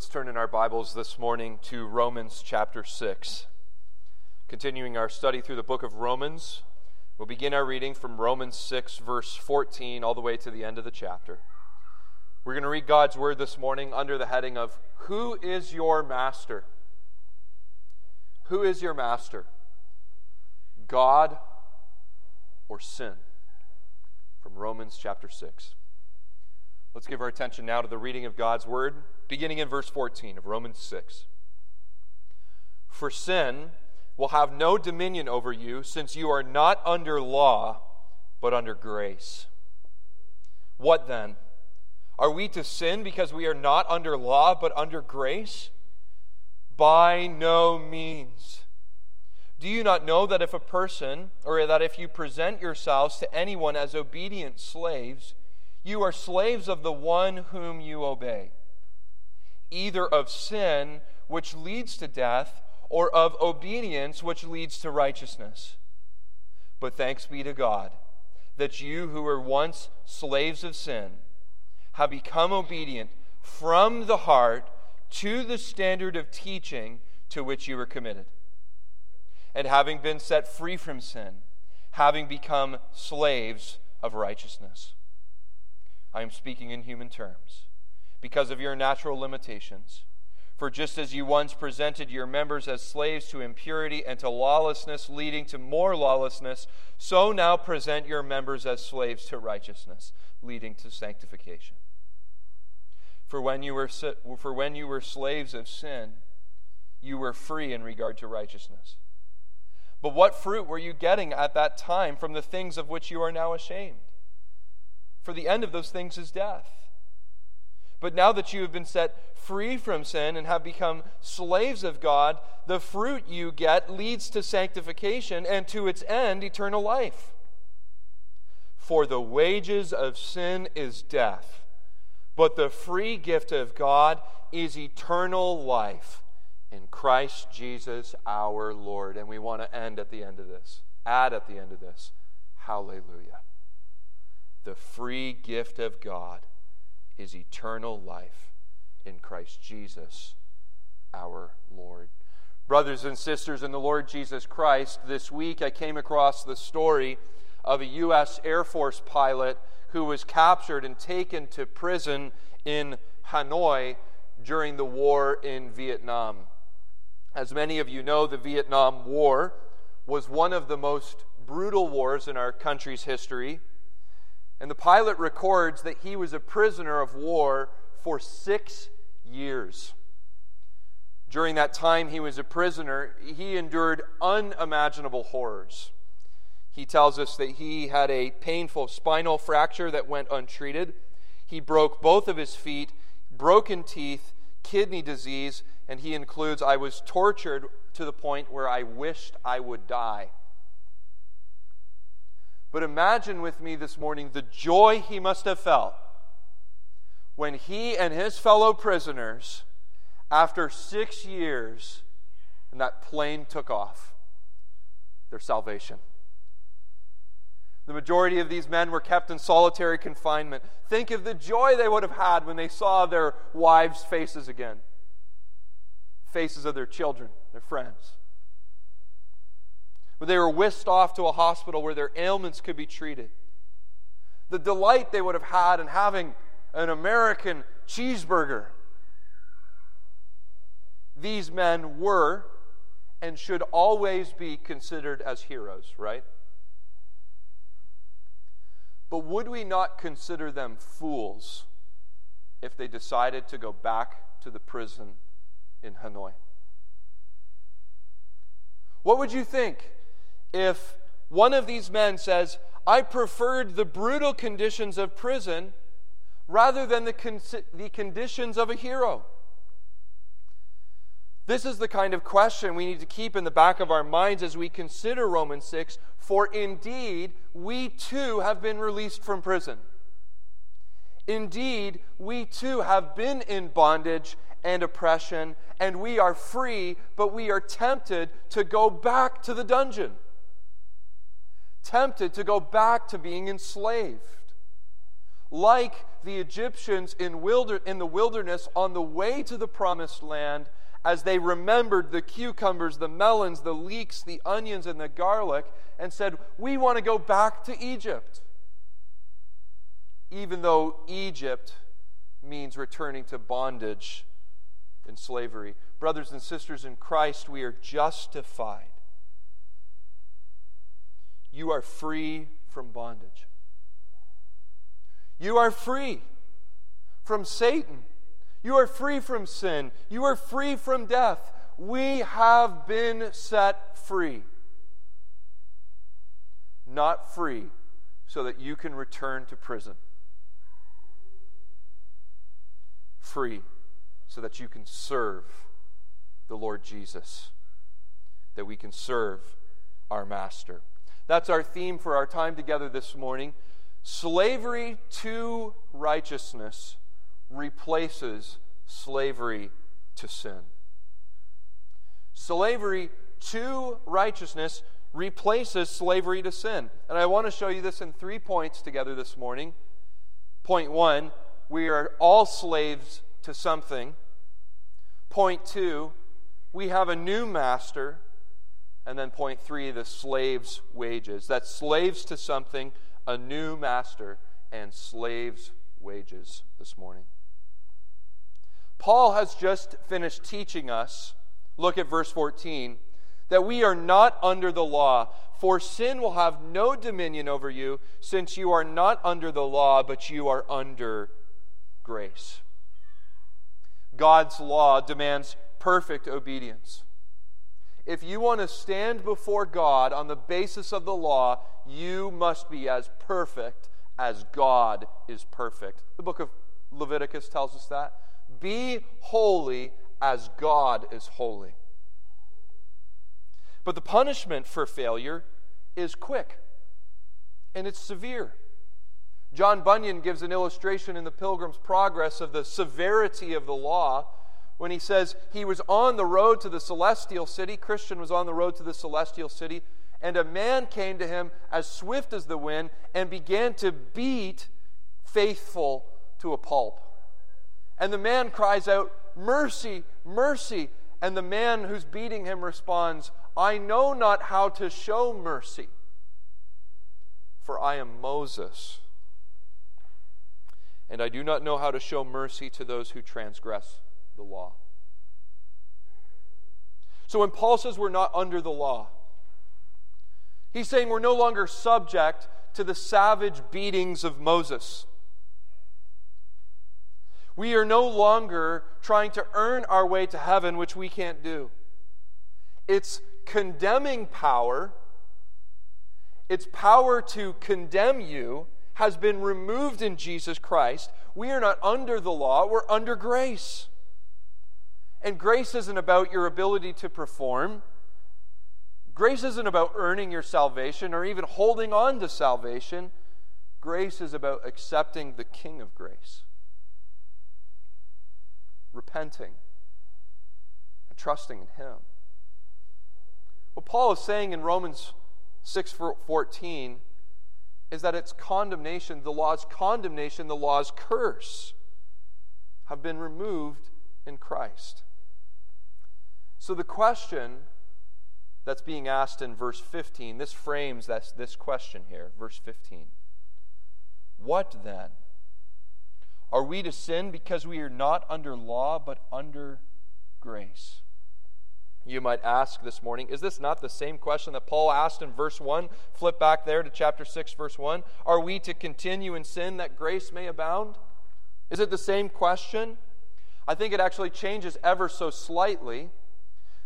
Let's turn in our Bibles this morning to Romans chapter 6. Continuing our study through the book of Romans, we'll begin our reading from Romans 6, verse 14, all the way to the end of the chapter. We're going to read God's word this morning under the heading of Who is your master? Who is your master? God or sin? From Romans chapter 6. Let's give our attention now to the reading of God's word, beginning in verse 14 of Romans 6. For sin will have no dominion over you, since you are not under law, but under grace. What then? Are we to sin because we are not under law, but under grace? By no means. Do you not know that if a person, or that if you present yourselves to anyone as obedient slaves, you are slaves of the one whom you obey, either of sin, which leads to death, or of obedience, which leads to righteousness. But thanks be to God that you who were once slaves of sin have become obedient from the heart to the standard of teaching to which you were committed. And having been set free from sin, having become slaves of righteousness. I am speaking in human terms, because of your natural limitations. For just as you once presented your members as slaves to impurity and to lawlessness, leading to more lawlessness, so now present your members as slaves to righteousness, leading to sanctification. For when you were, for when you were slaves of sin, you were free in regard to righteousness. But what fruit were you getting at that time from the things of which you are now ashamed? For the end of those things is death. But now that you have been set free from sin and have become slaves of God, the fruit you get leads to sanctification and to its end, eternal life. For the wages of sin is death, but the free gift of God is eternal life in Christ Jesus our Lord. And we want to end at the end of this, add at the end of this. Hallelujah. The free gift of God is eternal life in Christ Jesus our Lord. Brothers and sisters in the Lord Jesus Christ, this week I came across the story of a U.S. Air Force pilot who was captured and taken to prison in Hanoi during the war in Vietnam. As many of you know, the Vietnam War was one of the most brutal wars in our country's history. And the pilot records that he was a prisoner of war for six years. During that time he was a prisoner, he endured unimaginable horrors. He tells us that he had a painful spinal fracture that went untreated. He broke both of his feet, broken teeth, kidney disease, and he includes I was tortured to the point where I wished I would die. But imagine with me this morning the joy he must have felt when he and his fellow prisoners, after six years, and that plane took off, their salvation. The majority of these men were kept in solitary confinement. Think of the joy they would have had when they saw their wives' faces again, faces of their children, their friends where they were whisked off to a hospital where their ailments could be treated. The delight they would have had in having an American cheeseburger. These men were and should always be considered as heroes, right? But would we not consider them fools if they decided to go back to the prison in Hanoi? What would you think if one of these men says, I preferred the brutal conditions of prison rather than the, con- the conditions of a hero? This is the kind of question we need to keep in the back of our minds as we consider Romans 6. For indeed, we too have been released from prison. Indeed, we too have been in bondage and oppression, and we are free, but we are tempted to go back to the dungeon tempted to go back to being enslaved. like the Egyptians in, wilder, in the wilderness on the way to the promised land as they remembered the cucumbers, the melons, the leeks, the onions, and the garlic, and said, We want to go back to Egypt. Even though Egypt means returning to bondage and slavery. Brothers and sisters in Christ, we are justified. You are free from bondage. You are free from Satan. You are free from sin. You are free from death. We have been set free. Not free so that you can return to prison. Free so that you can serve the Lord Jesus, that we can serve our Master. That's our theme for our time together this morning. Slavery to righteousness replaces slavery to sin. Slavery to righteousness replaces slavery to sin. And I want to show you this in three points together this morning. Point one, we are all slaves to something. Point two, we have a new master. And then point three, the slave's wages. That's slaves to something, a new master, and slaves' wages this morning. Paul has just finished teaching us, look at verse 14, that we are not under the law, for sin will have no dominion over you, since you are not under the law, but you are under grace. God's law demands perfect obedience. If you want to stand before God on the basis of the law, you must be as perfect as God is perfect. The book of Leviticus tells us that. Be holy as God is holy. But the punishment for failure is quick and it's severe. John Bunyan gives an illustration in the Pilgrim's Progress of the severity of the law when he says he was on the road to the celestial city. Christian was on the road to the celestial city, and a man came to him as swift as the wind and began to beat Faithful to a pulp. And the man cries out, Mercy, mercy. And the man who's beating him responds, I know not how to show mercy, for I am Moses. And I do not know how to show mercy to those who transgress the law. So when Paul says we're not under the law, he's saying we're no longer subject to the savage beatings of Moses. We are no longer trying to earn our way to heaven, which we can't do. It's condemning power, its power to condemn you has been removed in Jesus Christ. We are not under the law, we're under grace. And grace isn't about your ability to perform. Grace isn't about earning your salvation or even holding on to salvation. Grace is about accepting the King of grace repenting and trusting in Him. What Paul is saying in Romans 6 14 is that it's condemnation, the law's condemnation, the law's curse have been removed in Christ. So the question that's being asked in verse 15, this frames this, this question here, verse 15. What then? Are we to sin because we are not under law, but under grace? You might ask this morning, is this not the same question that Paul asked in verse 1? Flip back there to chapter 6, verse 1. Are we to continue in sin that grace may abound? Is it the same question? I think it actually changes ever so slightly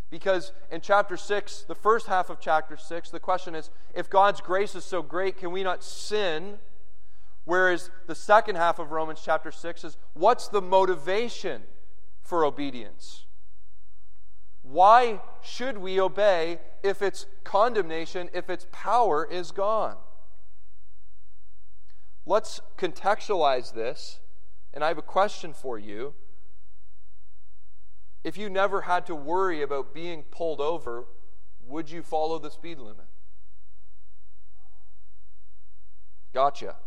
because in chapter 6, the first half of chapter 6, the question is if God's grace is so great, can we not sin? Whereas the second half of Romans chapter 6 is what's the motivation for obedience? Why should we obey if its condemnation, if its power is gone? Let's contextualize this, and I have a question for you. If you never had to worry about being pulled over, would you follow the speed limit? Gotcha.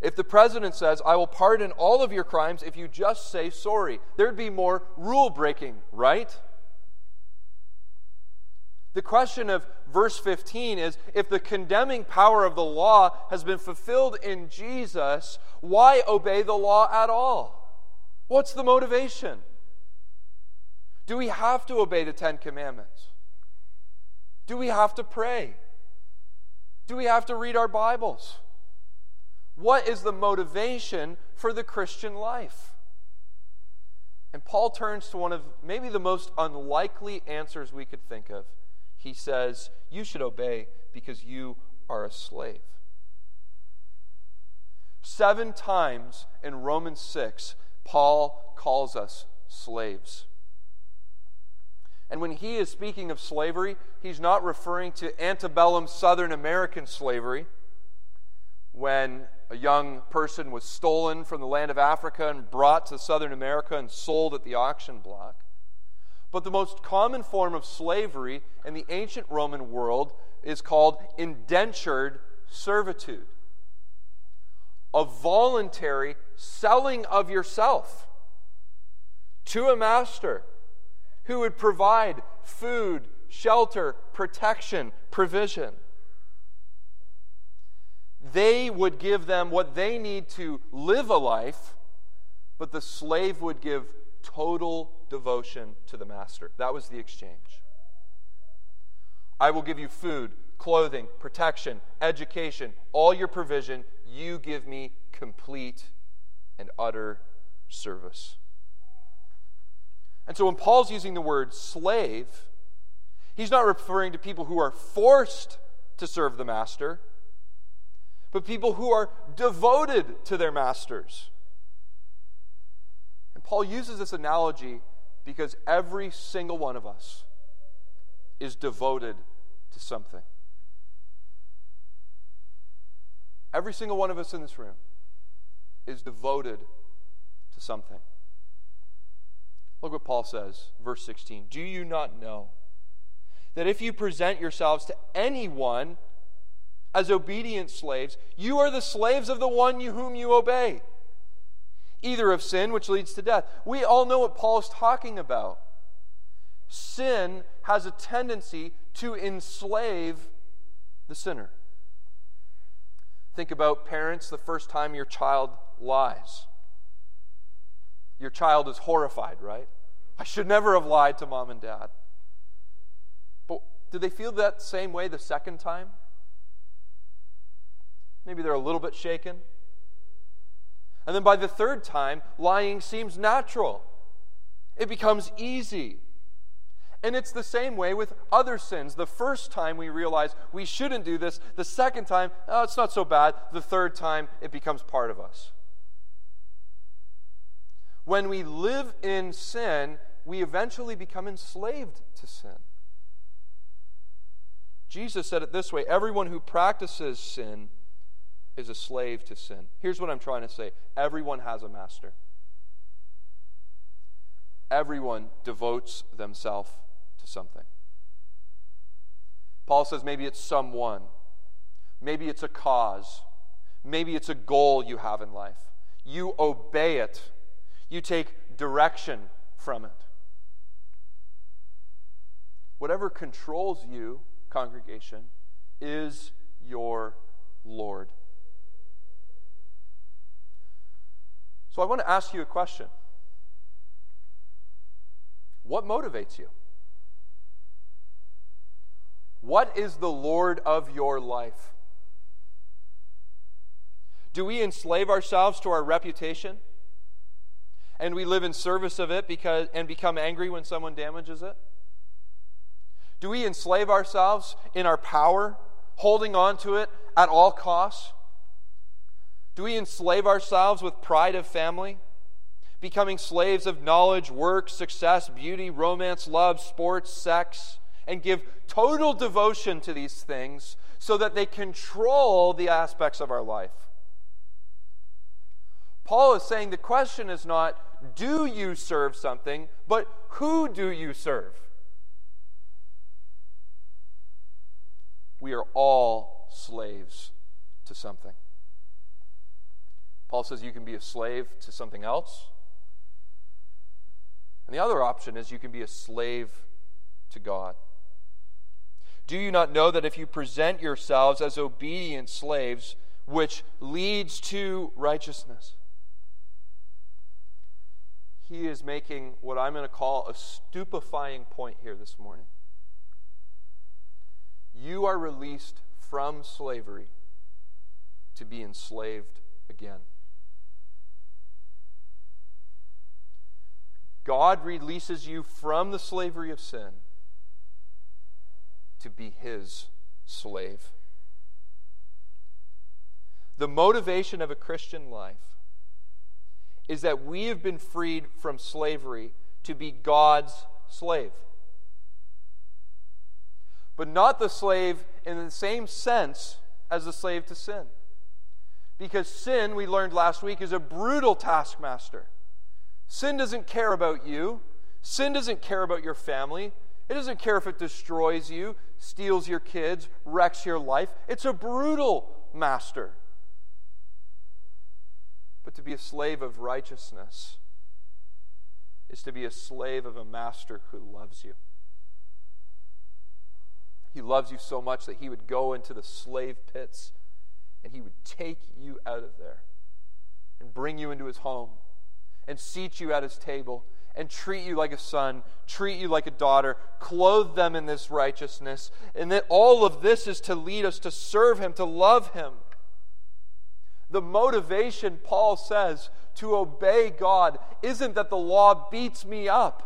If the president says, I will pardon all of your crimes if you just say sorry, there'd be more rule breaking, right? The question of verse 15 is if the condemning power of the law has been fulfilled in Jesus, why obey the law at all? What's the motivation? Do we have to obey the Ten Commandments? Do we have to pray? Do we have to read our Bibles? What is the motivation for the Christian life? And Paul turns to one of maybe the most unlikely answers we could think of. He says, You should obey because you are a slave. Seven times in Romans 6, Paul calls us slaves. And when he is speaking of slavery, he's not referring to antebellum Southern American slavery, when a young person was stolen from the land of Africa and brought to Southern America and sold at the auction block. But the most common form of slavery in the ancient Roman world is called indentured servitude a voluntary selling of yourself to a master who would provide food, shelter, protection, provision. They would give them what they need to live a life, but the slave would give total devotion to the master. That was the exchange. I will give you food, clothing, protection, education, all your provision. You give me complete and utter service. And so when Paul's using the word slave, he's not referring to people who are forced to serve the master, but people who are devoted to their masters. And Paul uses this analogy because every single one of us is devoted to something. Every single one of us in this room is devoted to something. Look what Paul says, verse 16. Do you not know that if you present yourselves to anyone as obedient slaves, you are the slaves of the one you, whom you obey, either of sin, which leads to death? We all know what Paul is talking about. Sin has a tendency to enslave the sinner. Think about parents the first time your child lies. Your child is horrified, right? I should never have lied to mom and dad. But do they feel that same way the second time? Maybe they're a little bit shaken. And then by the third time, lying seems natural. It becomes easy. And it's the same way with other sins. The first time we realize we shouldn't do this, the second time, oh, it's not so bad. The third time, it becomes part of us. When we live in sin, we eventually become enslaved to sin. Jesus said it this way everyone who practices sin is a slave to sin. Here's what I'm trying to say everyone has a master, everyone devotes themselves to something. Paul says maybe it's someone, maybe it's a cause, maybe it's a goal you have in life. You obey it you take direction from it. Whatever controls you, congregation, is your Lord. So I want to ask you a question What motivates you? What is the Lord of your life? Do we enslave ourselves to our reputation? And we live in service of it because and become angry when someone damages it? Do we enslave ourselves in our power, holding on to it at all costs? Do we enslave ourselves with pride of family, becoming slaves of knowledge, work, success, beauty, romance, love, sports, sex, and give total devotion to these things so that they control the aspects of our life? Paul is saying the question is not do you serve something, but who do you serve? We are all slaves to something. Paul says you can be a slave to something else. And the other option is you can be a slave to God. Do you not know that if you present yourselves as obedient slaves, which leads to righteousness? He is making what I'm going to call a stupefying point here this morning. You are released from slavery to be enslaved again. God releases you from the slavery of sin to be his slave. The motivation of a Christian life is that we have been freed from slavery to be God's slave. But not the slave in the same sense as the slave to sin. Because sin, we learned last week, is a brutal taskmaster. Sin doesn't care about you, sin doesn't care about your family. It doesn't care if it destroys you, steals your kids, wrecks your life. It's a brutal master. But to be a slave of righteousness is to be a slave of a master who loves you. He loves you so much that he would go into the slave pits and he would take you out of there and bring you into his home and seat you at his table and treat you like a son, treat you like a daughter, clothe them in this righteousness. And that all of this is to lead us to serve him, to love him. The motivation, Paul says, to obey God isn't that the law beats me up.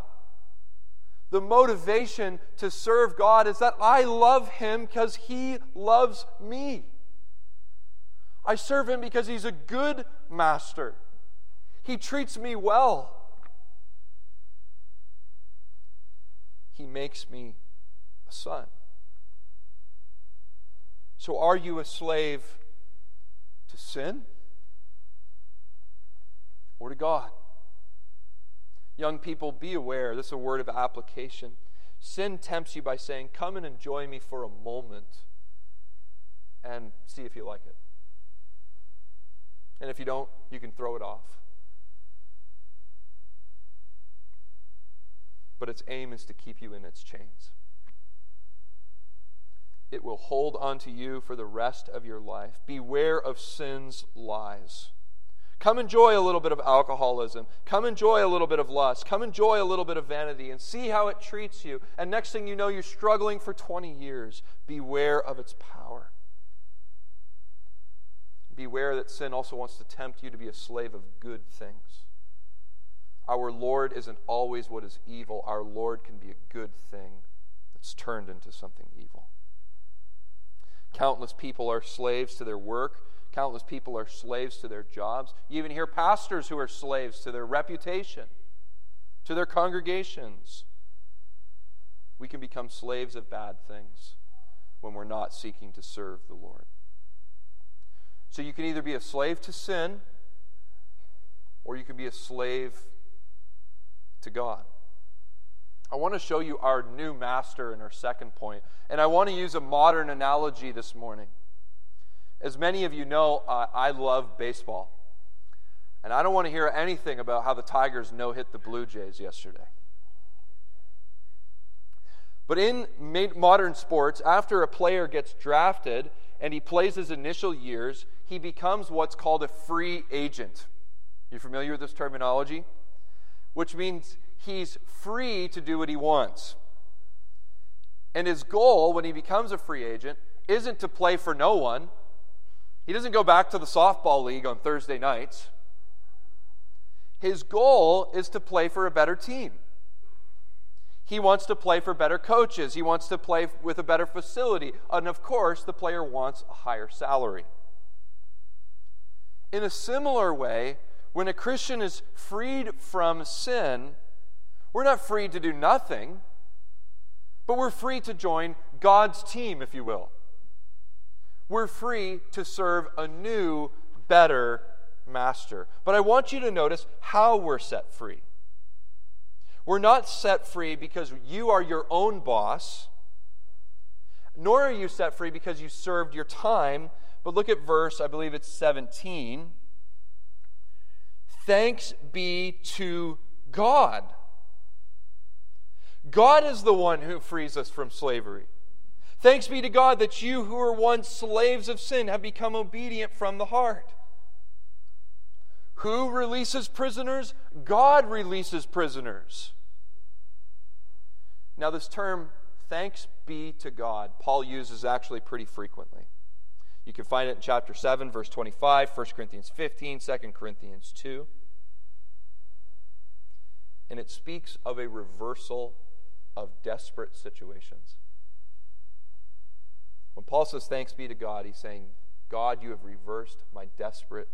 The motivation to serve God is that I love him because he loves me. I serve him because he's a good master. He treats me well. He makes me a son. So, are you a slave to sin or to God? Young people, be aware. This is a word of application. Sin tempts you by saying, Come and enjoy me for a moment and see if you like it. And if you don't, you can throw it off. But its aim is to keep you in its chains. It will hold onto you for the rest of your life. Beware of sin's lies. Come enjoy a little bit of alcoholism. Come enjoy a little bit of lust. Come enjoy a little bit of vanity and see how it treats you. And next thing you know, you're struggling for 20 years. Beware of its power. Beware that sin also wants to tempt you to be a slave of good things. Our Lord isn't always what is evil, our Lord can be a good thing that's turned into something evil. Countless people are slaves to their work. Countless people are slaves to their jobs. You even hear pastors who are slaves to their reputation, to their congregations. We can become slaves of bad things when we're not seeking to serve the Lord. So you can either be a slave to sin or you can be a slave to God. I want to show you our new master in our second point, and I want to use a modern analogy this morning. As many of you know, uh, I love baseball. And I don't want to hear anything about how the Tigers no hit the Blue Jays yesterday. But in modern sports, after a player gets drafted and he plays his initial years, he becomes what's called a free agent. You familiar with this terminology? Which means he's free to do what he wants. And his goal when he becomes a free agent isn't to play for no one. He doesn't go back to the softball league on Thursday nights. His goal is to play for a better team. He wants to play for better coaches. He wants to play with a better facility. And of course, the player wants a higher salary. In a similar way, when a Christian is freed from sin, we're not free to do nothing, but we're free to join God's team, if you will. We're free to serve a new, better master. But I want you to notice how we're set free. We're not set free because you are your own boss, nor are you set free because you served your time but look at verse, I believe it's 17. Thanks be to God. God is the one who frees us from slavery. Thanks be to God that you who were once slaves of sin have become obedient from the heart. Who releases prisoners? God releases prisoners. Now, this term, thanks be to God, Paul uses actually pretty frequently. You can find it in chapter 7, verse 25, 1 Corinthians 15, 2 Corinthians 2. And it speaks of a reversal of desperate situations. When Paul says thanks be to God, he's saying, God, you have reversed my desperate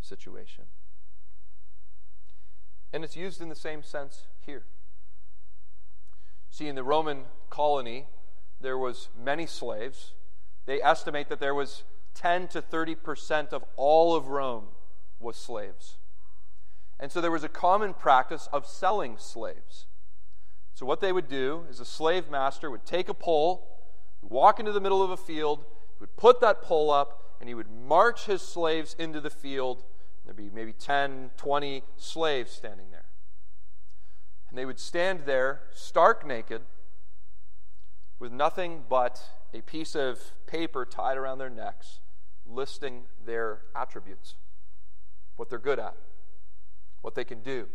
situation. And it's used in the same sense here. See, in the Roman colony, there was many slaves. They estimate that there was 10 to 30% of all of Rome was slaves. And so there was a common practice of selling slaves. So what they would do is a slave master would take a pole, walk into the middle of a field, would put that pole up, and he would march his slaves into the field. There'd be maybe 10, 20 slaves standing there. And they would stand there stark naked with nothing but a piece of paper tied around their necks listing their attributes, what they're good at, what they can do.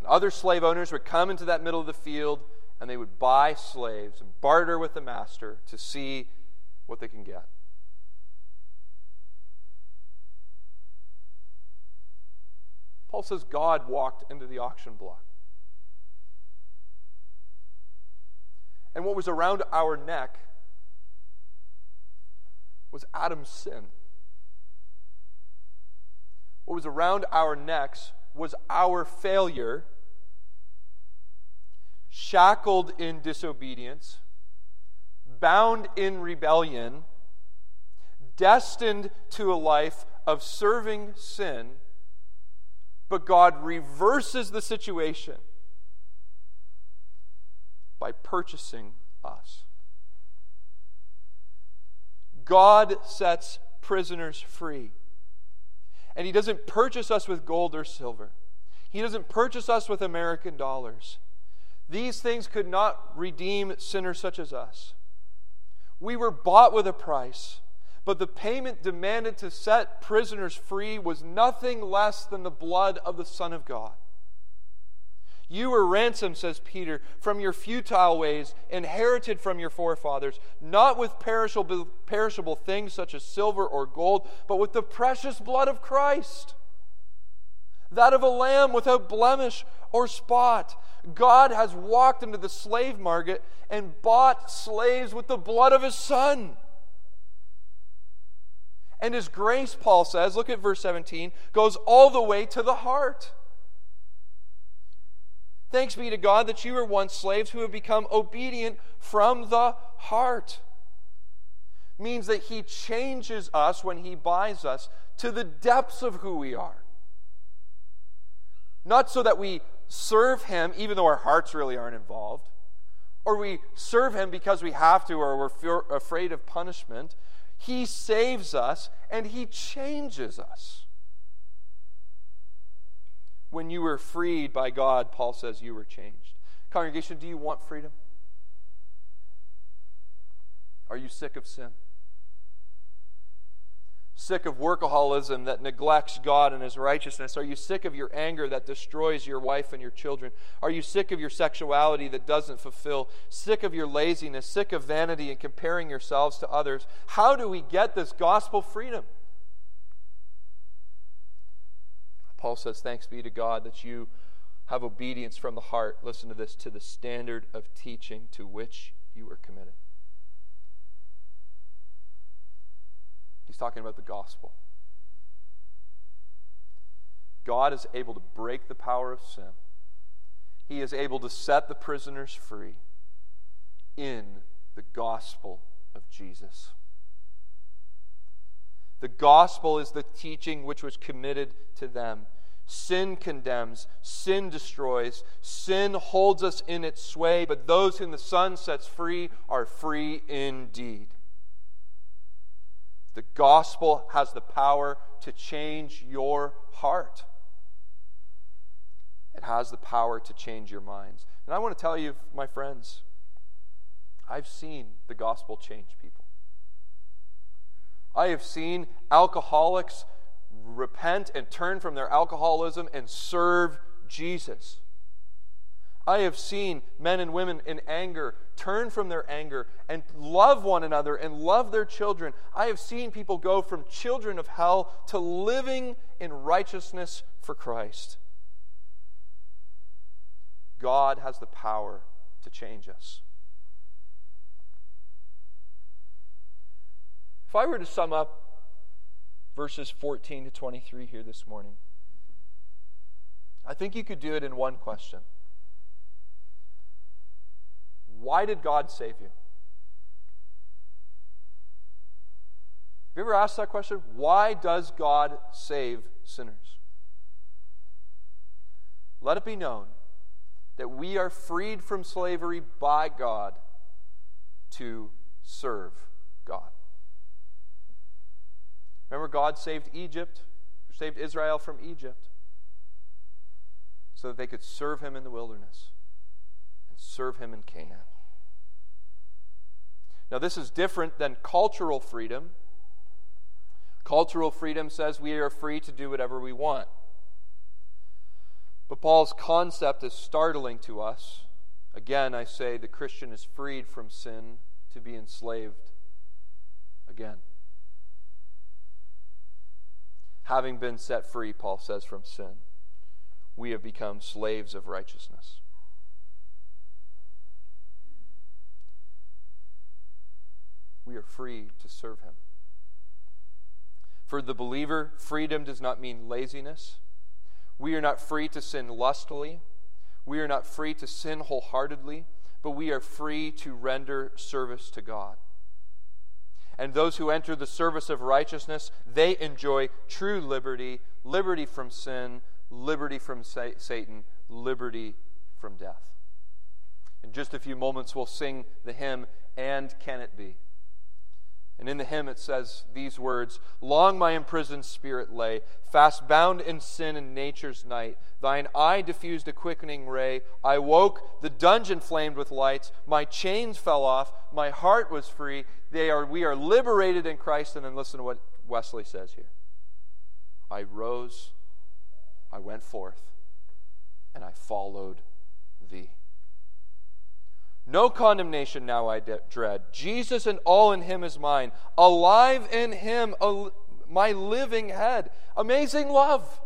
And other slave owners would come into that middle of the field and they would buy slaves and barter with the master to see what they can get. Paul says God walked into the auction block. And what was around our neck was Adam's sin. What was around our necks was our failure, shackled in disobedience, bound in rebellion, destined to a life of serving sin but God reverses the situation by purchasing us. God sets prisoners free. And He doesn't purchase us with gold or silver, He doesn't purchase us with American dollars. These things could not redeem sinners such as us. We were bought with a price. But the payment demanded to set prisoners free was nothing less than the blood of the Son of God. You were ransomed, says Peter, from your futile ways, inherited from your forefathers, not with perishable, perishable things such as silver or gold, but with the precious blood of Christ, that of a lamb without blemish or spot. God has walked into the slave market and bought slaves with the blood of his Son. And his grace, Paul says, look at verse 17, goes all the way to the heart. Thanks be to God that you were once slaves who have become obedient from the heart. Means that he changes us when he buys us to the depths of who we are. Not so that we serve him even though our hearts really aren't involved, or we serve him because we have to or we're afraid of punishment. He saves us and He changes us. When you were freed by God, Paul says you were changed. Congregation, do you want freedom? Are you sick of sin? sick of workaholism that neglects God and His righteousness? Are you sick of your anger that destroys your wife and your children? Are you sick of your sexuality that doesn't fulfill? Sick of your laziness? Sick of vanity and comparing yourselves to others? How do we get this gospel freedom? Paul says, Thanks be to God that you have obedience from the heart. Listen to this to the standard of teaching to which you were committed. He's talking about the gospel. God is able to break the power of sin. He is able to set the prisoners free in the gospel of Jesus. The gospel is the teaching which was committed to them. Sin condemns, sin destroys, sin holds us in its sway, but those whom the Son sets free are free indeed. The gospel has the power to change your heart. It has the power to change your minds. And I want to tell you, my friends, I've seen the gospel change people. I have seen alcoholics repent and turn from their alcoholism and serve Jesus. I have seen men and women in anger turn from their anger and love one another and love their children. I have seen people go from children of hell to living in righteousness for Christ. God has the power to change us. If I were to sum up verses 14 to 23 here this morning, I think you could do it in one question Why did God save you? Have you ever asked that question? Why does God save sinners? Let it be known that we are freed from slavery by God to serve God. Remember, God saved Egypt, saved Israel from Egypt, so that they could serve Him in the wilderness and serve Him in Canaan. Now, this is different than cultural freedom. Cultural freedom says we are free to do whatever we want. But Paul's concept is startling to us. Again, I say the Christian is freed from sin to be enslaved again having been set free, Paul says, from sin, we have become slaves of righteousness. We are free to serve him. For the believer, freedom does not mean laziness. We are not free to sin lustily. We are not free to sin wholeheartedly, but we are free to render service to God and those who enter the service of righteousness, they enjoy true liberty liberty from sin, liberty from sa- Satan, liberty from death. In just a few moments, we'll sing the hymn, And Can It Be? And in the hymn, it says these words Long my imprisoned spirit lay, fast bound in sin and nature's night. Thine eye diffused a quickening ray. I woke, the dungeon flamed with lights. My chains fell off, my heart was free. They are, we are liberated in Christ. And then listen to what Wesley says here I rose, I went forth, and I followed thee. No condemnation now I dread. Jesus and all in him is mine. Alive in him, my living head. Amazing love.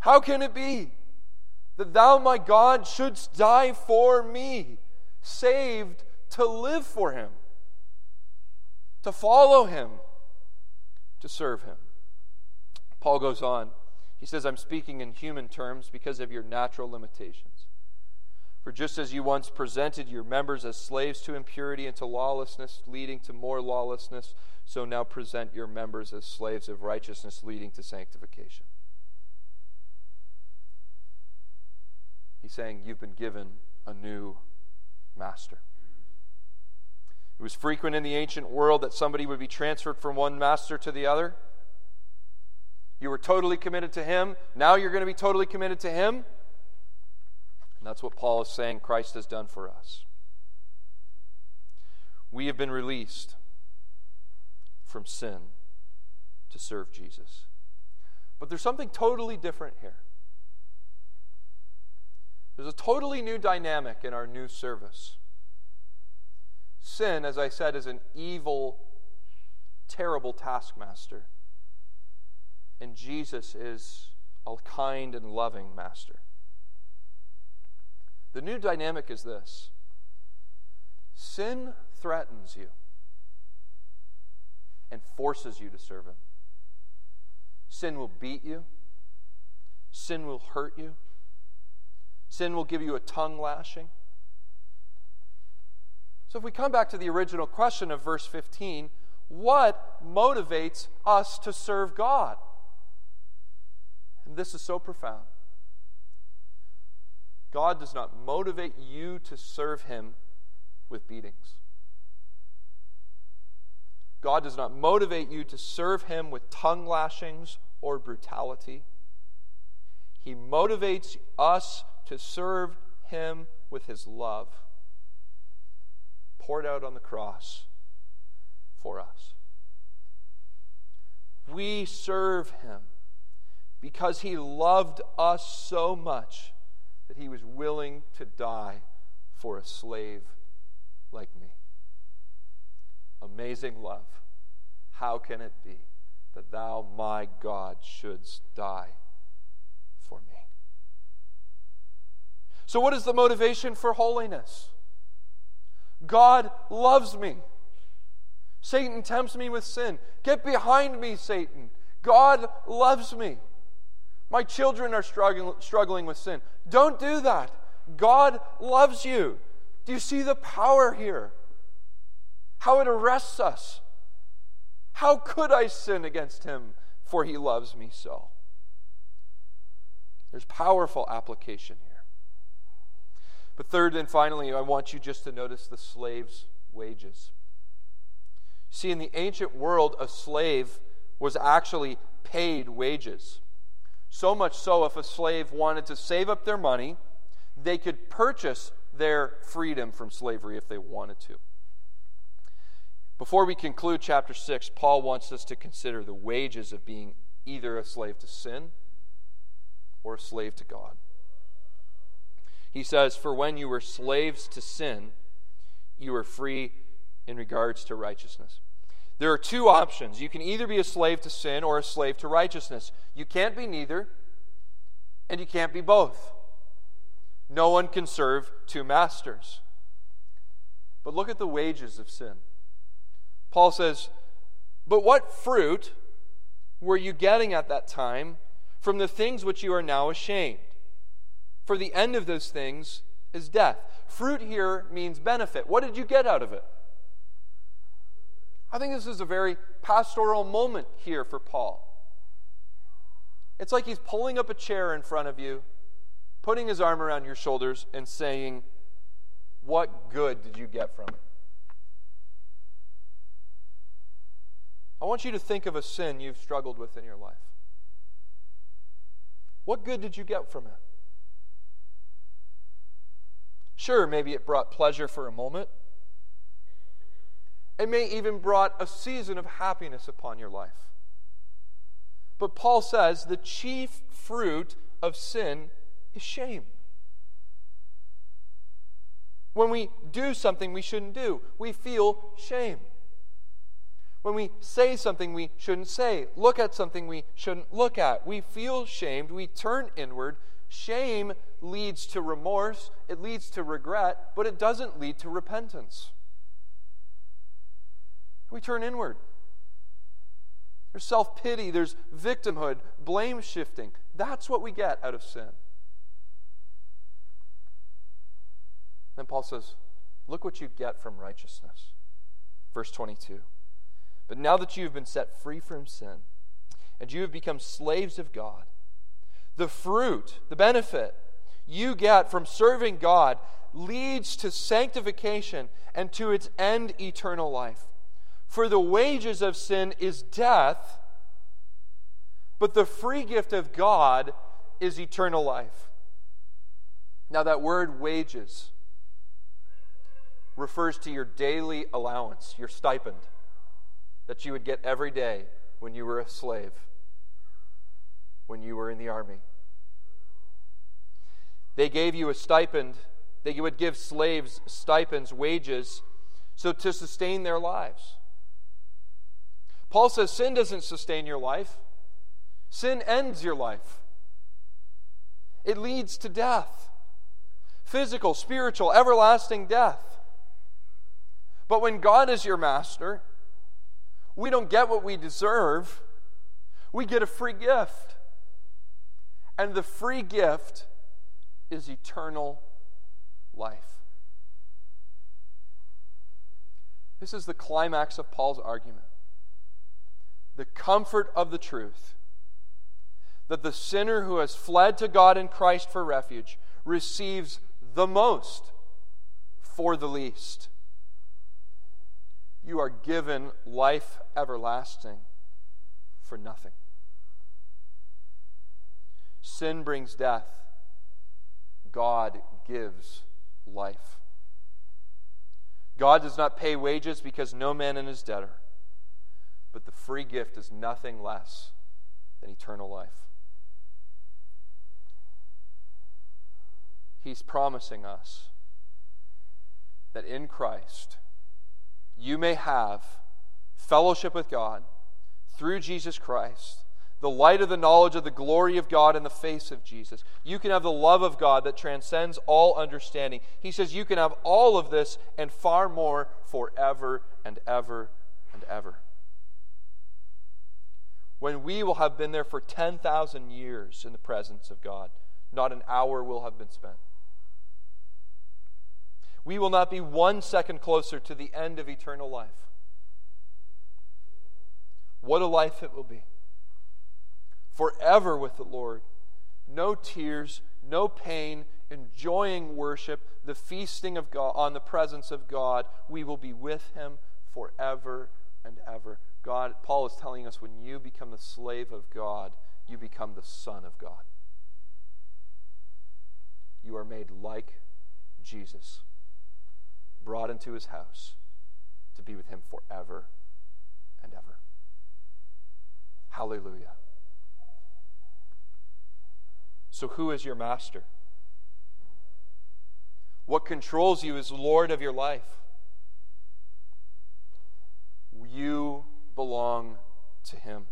How can it be that thou, my God, shouldst die for me, saved to live for him, to follow him, to serve him? Paul goes on. He says, I'm speaking in human terms because of your natural limitations. For just as you once presented your members as slaves to impurity and to lawlessness, leading to more lawlessness, so now present your members as slaves of righteousness, leading to sanctification. He's saying you've been given a new master. It was frequent in the ancient world that somebody would be transferred from one master to the other. You were totally committed to him. Now you're going to be totally committed to him. And that's what Paul is saying Christ has done for us. We have been released from sin to serve Jesus. But there's something totally different here. There's a totally new dynamic in our new service. Sin, as I said, is an evil, terrible taskmaster. And Jesus is a kind and loving master. The new dynamic is this sin threatens you and forces you to serve Him. Sin will beat you, sin will hurt you, sin will give you a tongue lashing. So, if we come back to the original question of verse 15, what motivates us to serve God? And this is so profound. God does not motivate you to serve Him with beatings. God does not motivate you to serve Him with tongue lashings or brutality. He motivates us to serve Him with His love, poured out on the cross for us. We serve Him because He loved us so much that He was willing to die for a slave like me. Amazing love. How can it be that thou, my God, shouldst die for me? So, what is the motivation for holiness? God loves me. Satan tempts me with sin. Get behind me, Satan. God loves me. My children are struggling, struggling with sin. Don't do that. God loves you. Do you see the power here? How it arrests us. How could I sin against him? For he loves me so. There's powerful application here. But third and finally, I want you just to notice the slave's wages. See, in the ancient world, a slave was actually paid wages. So much so, if a slave wanted to save up their money, they could purchase their freedom from slavery if they wanted to. Before we conclude chapter 6, Paul wants us to consider the wages of being either a slave to sin or a slave to God. He says, For when you were slaves to sin, you were free in regards to righteousness. There are two options. You can either be a slave to sin or a slave to righteousness. You can't be neither, and you can't be both. No one can serve two masters. But look at the wages of sin. Paul says, But what fruit were you getting at that time from the things which you are now ashamed? For the end of those things is death. Fruit here means benefit. What did you get out of it? I think this is a very pastoral moment here for Paul. It's like he's pulling up a chair in front of you, putting his arm around your shoulders, and saying, What good did you get from it? I want you to think of a sin you've struggled with in your life. What good did you get from it? Sure, maybe it brought pleasure for a moment. It may even brought a season of happiness upon your life. But Paul says the chief fruit of sin is shame. When we do something we shouldn't do, we feel shame. When we say something we shouldn't say, look at something we shouldn't look at, we feel shamed, we turn inward. Shame leads to remorse, it leads to regret, but it doesn't lead to repentance. We turn inward. There's self pity, there's victimhood, blame shifting. That's what we get out of sin. Then Paul says, Look what you get from righteousness. Verse 22. But now that you have been set free from sin and you have become slaves of God, the fruit, the benefit you get from serving God leads to sanctification and to its end, eternal life. For the wages of sin is death, but the free gift of God is eternal life. Now, that word wages refers to your daily allowance, your stipend that you would get every day when you were a slave, when you were in the army. They gave you a stipend, they would give slaves stipends, wages, so to sustain their lives. Paul says sin doesn't sustain your life, sin ends your life. It leads to death physical, spiritual, everlasting death. But when God is your master, we don't get what we deserve, we get a free gift. And the free gift is eternal life. This is the climax of Paul's argument the comfort of the truth that the sinner who has fled to God in Christ for refuge receives the most for the least. you are given life everlasting for nothing. Sin brings death, God gives life. God does not pay wages because no man is debtor, but the free gift is nothing less than eternal life. He's promising us that in Christ you may have fellowship with God through Jesus Christ, the light of the knowledge of the glory of God in the face of Jesus. You can have the love of God that transcends all understanding. He says you can have all of this and far more forever and ever and ever. When we will have been there for 10,000 years in the presence of God, not an hour will have been spent we will not be one second closer to the end of eternal life. What a life it will be. Forever with the Lord. No tears, no pain, enjoying worship, the feasting of God on the presence of God. We will be with him forever and ever. God, Paul is telling us when you become the slave of God, you become the son of God. You are made like Jesus brought into his house to be with him forever and ever. Hallelujah. So, who is your master? What controls you as Lord of your life? You belong to Him.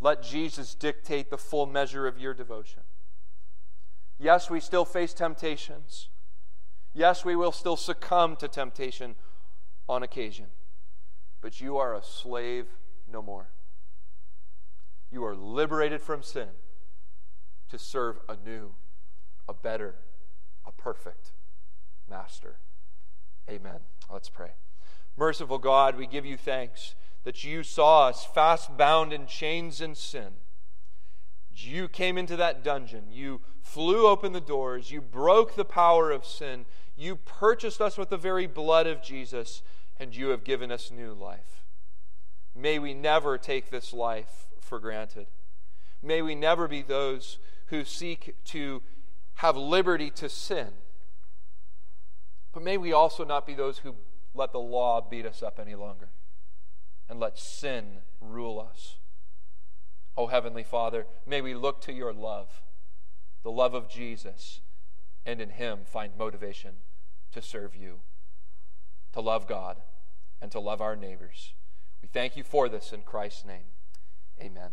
Let Jesus dictate the full measure of your devotion. Yes, we still face temptations. Yes, we will still succumb to temptation on occasion, but you are a slave no more. You are liberated from sin to serve a new, a better, a perfect master. Amen. Let's pray. Merciful God, we give you thanks that you saw us fast bound in chains and sin. You came into that dungeon. You flew open the doors. You broke the power of sin. You purchased us with the very blood of Jesus, and you have given us new life. May we never take this life for granted. May we never be those who seek to have liberty to sin. But may we also not be those who let the law beat us up any longer and let sin rule us. Oh, Heavenly Father, may we look to your love, the love of Jesus, and in Him find motivation to serve you, to love God, and to love our neighbors. We thank you for this in Christ's name. Amen.